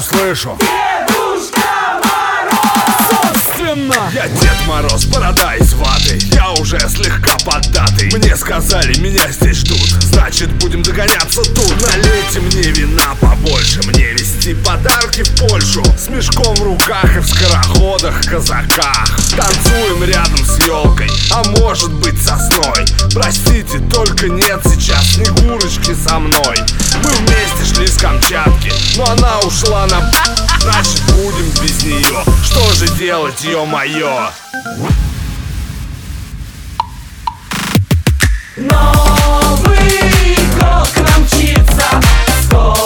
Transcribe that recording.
слышу. Дедушка Мороз Собственно. Я Дед Мороз, борода из ваты. Я уже слегка поддатый Мне сказали, меня здесь ждут. Значит, будем догоняться тут. Налейте мне вина побольше. Мне вести подарки в Польшу. С мешком в руках и в скороходах казаках. Танцуем рядом с елкой А может быть сосной Простите, только нет сейчас. Снегурочки со мной. Мы вместе шли с Камчатки. Но она ушла на Значит будем без нее. Что же делать, ё-моё? Новый год к нам мчится. Скоро